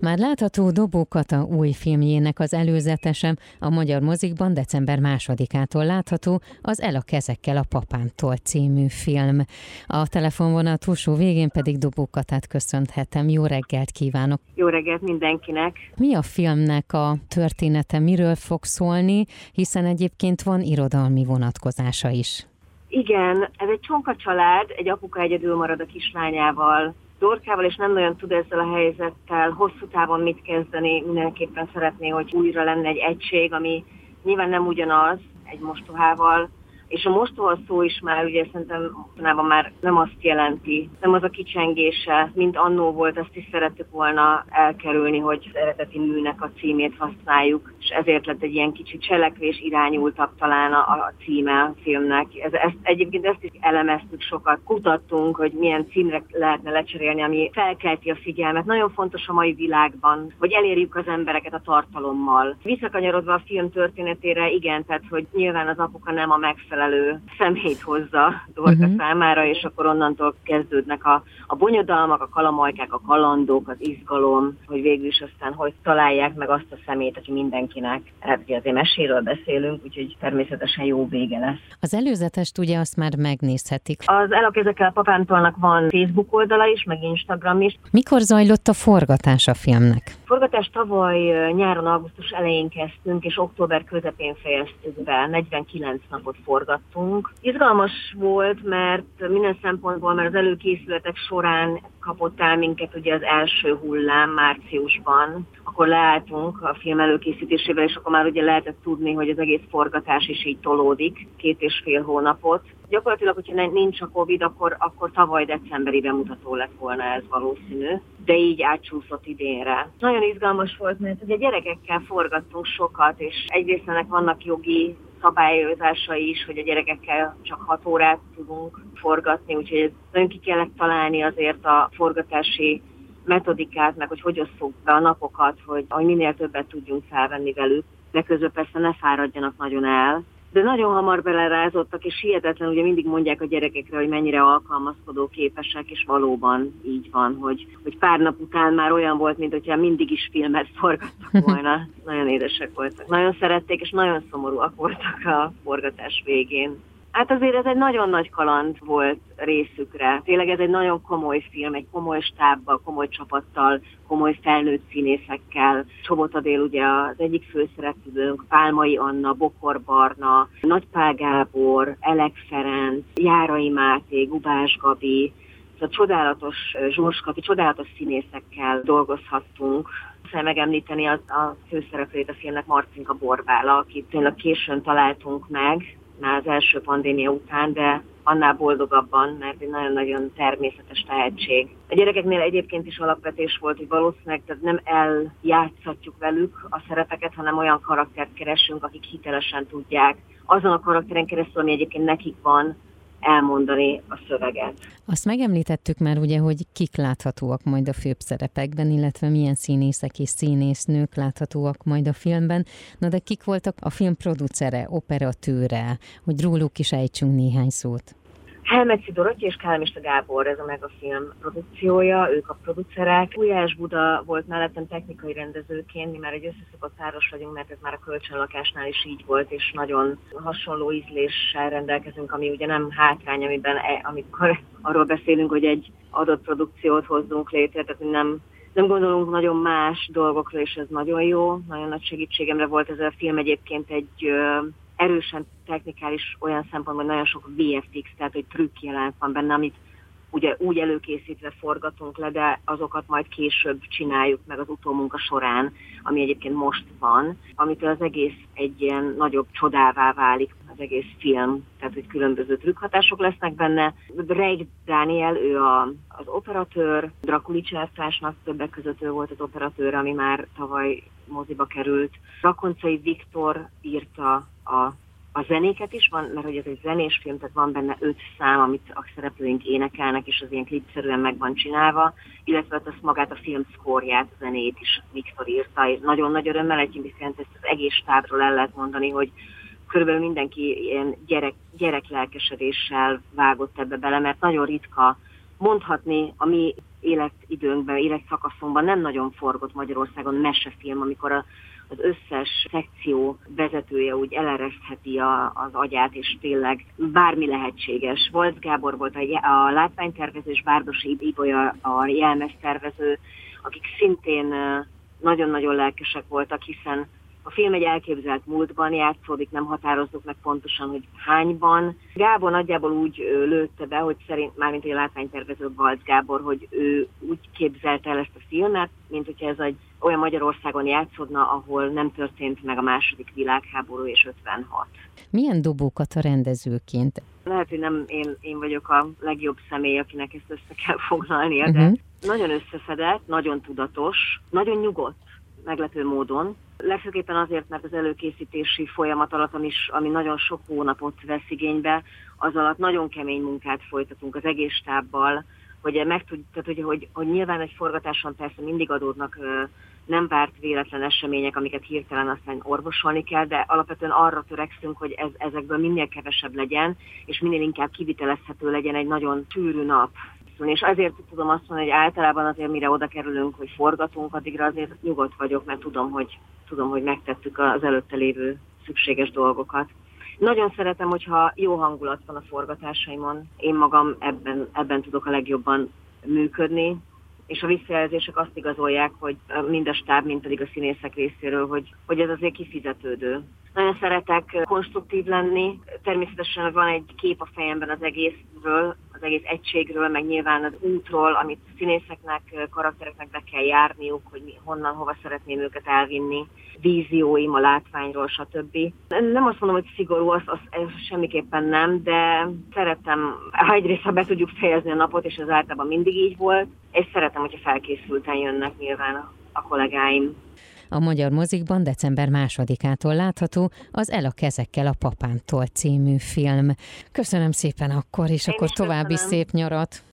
Már látható Dobó Kata új filmjének az előzetesem a magyar mozikban december másodikától látható az El a kezekkel a papántól című film. A telefonvonal túlsó végén pedig Dobó Katát köszönhetem. Jó reggelt kívánok! Jó reggelt mindenkinek! Mi a filmnek a története, miről fog szólni, hiszen egyébként van irodalmi vonatkozása is. Igen, ez egy csonka család, egy apuka egyedül marad a kislányával, Dorkával, és nem nagyon tud ezzel a helyzettel hosszú távon mit kezdeni, mindenképpen szeretné, hogy újra lenne egy egység, ami nyilván nem ugyanaz egy mostohával, és a mostoha szó is már ugye szerintem mostanában már nem azt jelenti, nem az a kicsengése, mint annó volt, azt is szerettük volna elkerülni, hogy az eredeti műnek a címét használjuk, és ezért lett egy ilyen kicsit cselekvés irányultabb talán a, a címe a filmnek. Ez, ezt, egyébként ezt is elemeztük sokat, kutattunk, hogy milyen címre lehetne lecserélni, ami felkelti a figyelmet. Nagyon fontos a mai világban, hogy elérjük az embereket a tartalommal. Visszakanyarodva a film történetére, igen, tehát hogy nyilván az apuka nem a megfelelő megfelelő személyt hozza Dorka uh-huh. számára, és akkor onnantól kezdődnek a, a bonyodalmak, a kalamajkák, a kalandok, az izgalom, hogy végül is aztán hogy találják meg azt a szemét, aki mindenkinek. Hát azért meséről beszélünk, úgyhogy természetesen jó vége lesz. Az előzetest ugye azt már megnézhetik. Az Elok ezekkel a papántolnak van Facebook oldala is, meg Instagram is. Mikor zajlott a forgatás a filmnek? Forgatás tavaly nyáron, augusztus elején kezdtünk, és október közepén fejeztük be. 49 napot forgattunk forgattunk. Izgalmas volt, mert minden szempontból, mert az előkészületek során kapott el minket ugye az első hullám márciusban, akkor leálltunk a film előkészítésével, és akkor már ugye lehetett tudni, hogy az egész forgatás is így tolódik, két és fél hónapot. Gyakorlatilag, hogyha nincs a Covid, akkor, akkor tavaly decemberi bemutató lett volna ez valószínű, de így átcsúszott idénre. Nagyon izgalmas volt, mert ugye gyerekekkel forgattunk sokat, és egyrészt ennek vannak jogi szabályozása is, hogy a gyerekekkel csak 6 órát tudunk forgatni, úgyhogy nagyon ki kellett találni azért a forgatási metodikát, meg hogy hogy osszuk be a napokat, hogy, hogy minél többet tudjunk felvenni velük, de közben persze ne fáradjanak nagyon el, de nagyon hamar belerázottak, és hihetetlen, ugye mindig mondják a gyerekekre, hogy mennyire alkalmazkodó képesek, és valóban így van, hogy, hogy pár nap után már olyan volt, mint hogyha mindig is filmet forgattak volna. nagyon édesek voltak. Nagyon szerették, és nagyon szomorúak voltak a forgatás végén. Hát azért ez egy nagyon nagy kaland volt részükre. Tényleg ez egy nagyon komoly film, egy komoly stábbal, komoly csapattal, komoly felnőtt színészekkel. Csobot Adél ugye az egyik főszereplőnk, Pálmai Anna, Bokor Barna, Nagypál Gábor, Elek Ferenc, Járai Máté, Gubás Gabi, a csodálatos Zsorskapi, csodálatos színészekkel dolgozhattunk. Szeretném megemlíteni az, a főszereplőt a filmnek Marcinka Borbála, akit tényleg későn találtunk meg, már az első pandémia után, de annál boldogabban, mert egy nagyon-nagyon természetes tehetség. A gyerekeknél egyébként is alapvetés volt, hogy valószínűleg tehát nem eljátszhatjuk velük a szerepeket, hanem olyan karaktert keresünk, akik hitelesen tudják azon a karakteren keresztül, ami egyébként nekik van, elmondani a szöveget. Azt megemlítettük már ugye, hogy kik láthatóak majd a főbb szerepekben, illetve milyen színészek és színésznők láthatóak majd a filmben. Na de kik voltak a film producere, operatőre, hogy róluk is ejtsünk néhány szót? Helmetszi Dorottya és Kálmista Gábor, ez a meg a film produkciója, ők a producerek. Ujjás Buda volt mellettem technikai rendezőként, mi már egy összeszokott páros vagyunk, mert ez már a kölcsönlakásnál is így volt, és nagyon hasonló ízléssel rendelkezünk, ami ugye nem hátrány, amiben, e, amikor arról beszélünk, hogy egy adott produkciót hozzunk létre, tehát nem nem gondolunk nagyon más dolgokra, és ez nagyon jó, nagyon nagy segítségemre volt ez a film egyébként egy erősen technikális olyan szempontból, nagyon sok VFX, tehát hogy trükk jelent van benne, amit ugye úgy előkészítve forgatunk le, de azokat majd később csináljuk meg az utómunka során, ami egyébként most van, amitől az egész egy ilyen nagyobb csodává válik az egész film, tehát hogy különböző trükkhatások lesznek benne. Reik Daniel, ő a, az operatőr, Drakulics elvtársnak többek között ő volt az operatőr, ami már tavaly moziba került. Rakoncai Viktor írta a a zenéket is van, mert hogy ez egy zenés film, tehát van benne öt szám, amit a szereplőink énekelnek, és az ilyen klipszerűen meg van csinálva, illetve hát azt magát a film szkórját, a zenét is Viktor írta, nagyon nagy örömmel egyébként ezt az egész stábról el lehet mondani, hogy körülbelül mindenki ilyen gyerek, gyerek lelkesedéssel vágott ebbe bele, mert nagyon ritka mondhatni a mi életidőnkben, életszakaszunkban nem nagyon forgott Magyarországon mesefilm, amikor a, az összes szekció vezetője úgy eleresztheti a, az agyát, és tényleg bármi lehetséges. Volt Gábor volt a, a látványtervező, és Bárdosi Ibolya a jelmeztervező, akik szintén nagyon-nagyon lelkesek voltak, hiszen a film egy elképzelt múltban játszódik, nem határozzuk meg pontosan, hogy hányban. Gábor nagyjából úgy lőtte be, hogy szerint, mármint egy látványtervező Balc Gábor, hogy ő úgy képzelte el ezt a filmet, mint hogyha ez egy olyan Magyarországon játszódna, ahol nem történt meg a második világháború és 56. Milyen dobókat a rendezőként? Lehet, hogy nem én, én vagyok a legjobb személy, akinek ezt össze kell foglalnia, uh-huh. de mhm. nagyon összeszedett, nagyon tudatos, nagyon nyugodt meglepő módon. Legfőképpen azért, mert az előkészítési folyamat alatt, ami, ami nagyon sok hónapot vesz igénybe, az alatt nagyon kemény munkát folytatunk az egész stábbal, hogy meg tud, tehát, hogy, hogy, hogy nyilván egy forgatáson persze mindig adódnak nem várt véletlen események, amiket hirtelen aztán orvosolni kell, de alapvetően arra törekszünk, hogy ez, ezekből minél kevesebb legyen, és minél inkább kivitelezhető legyen egy nagyon sűrű nap és azért tudom azt mondani, hogy általában azért mire oda kerülünk, hogy forgatunk, addigra azért nyugodt vagyok, mert tudom, hogy, tudom, hogy megtettük az előtte lévő szükséges dolgokat. Nagyon szeretem, hogyha jó hangulat van a forgatásaimon. Én magam ebben, ebben tudok a legjobban működni, és a visszajelzések azt igazolják, hogy mind a stáb, mind pedig a színészek részéről, hogy, hogy ez azért kifizetődő. Nagyon szeretek konstruktív lenni. Természetesen van egy kép a fejemben az egészről, az egész egységről, meg nyilván az útról, amit színészeknek, karaktereknek be kell járniuk, hogy mi, honnan, hova szeretném őket elvinni, vízióim a látványról, stb. Nem azt mondom, hogy szigorú, az, az, az semmiképpen nem, de szeretem, ha egyrészt, ha be tudjuk fejezni a napot, és az általában mindig így volt, és szeretem, hogyha felkészülten jönnek nyilván a kollégáim. A magyar mozikban december másodikától látható az El a kezekkel a papántól című film. Köszönöm szépen akkor, és Én akkor további köszönöm. szép nyarat.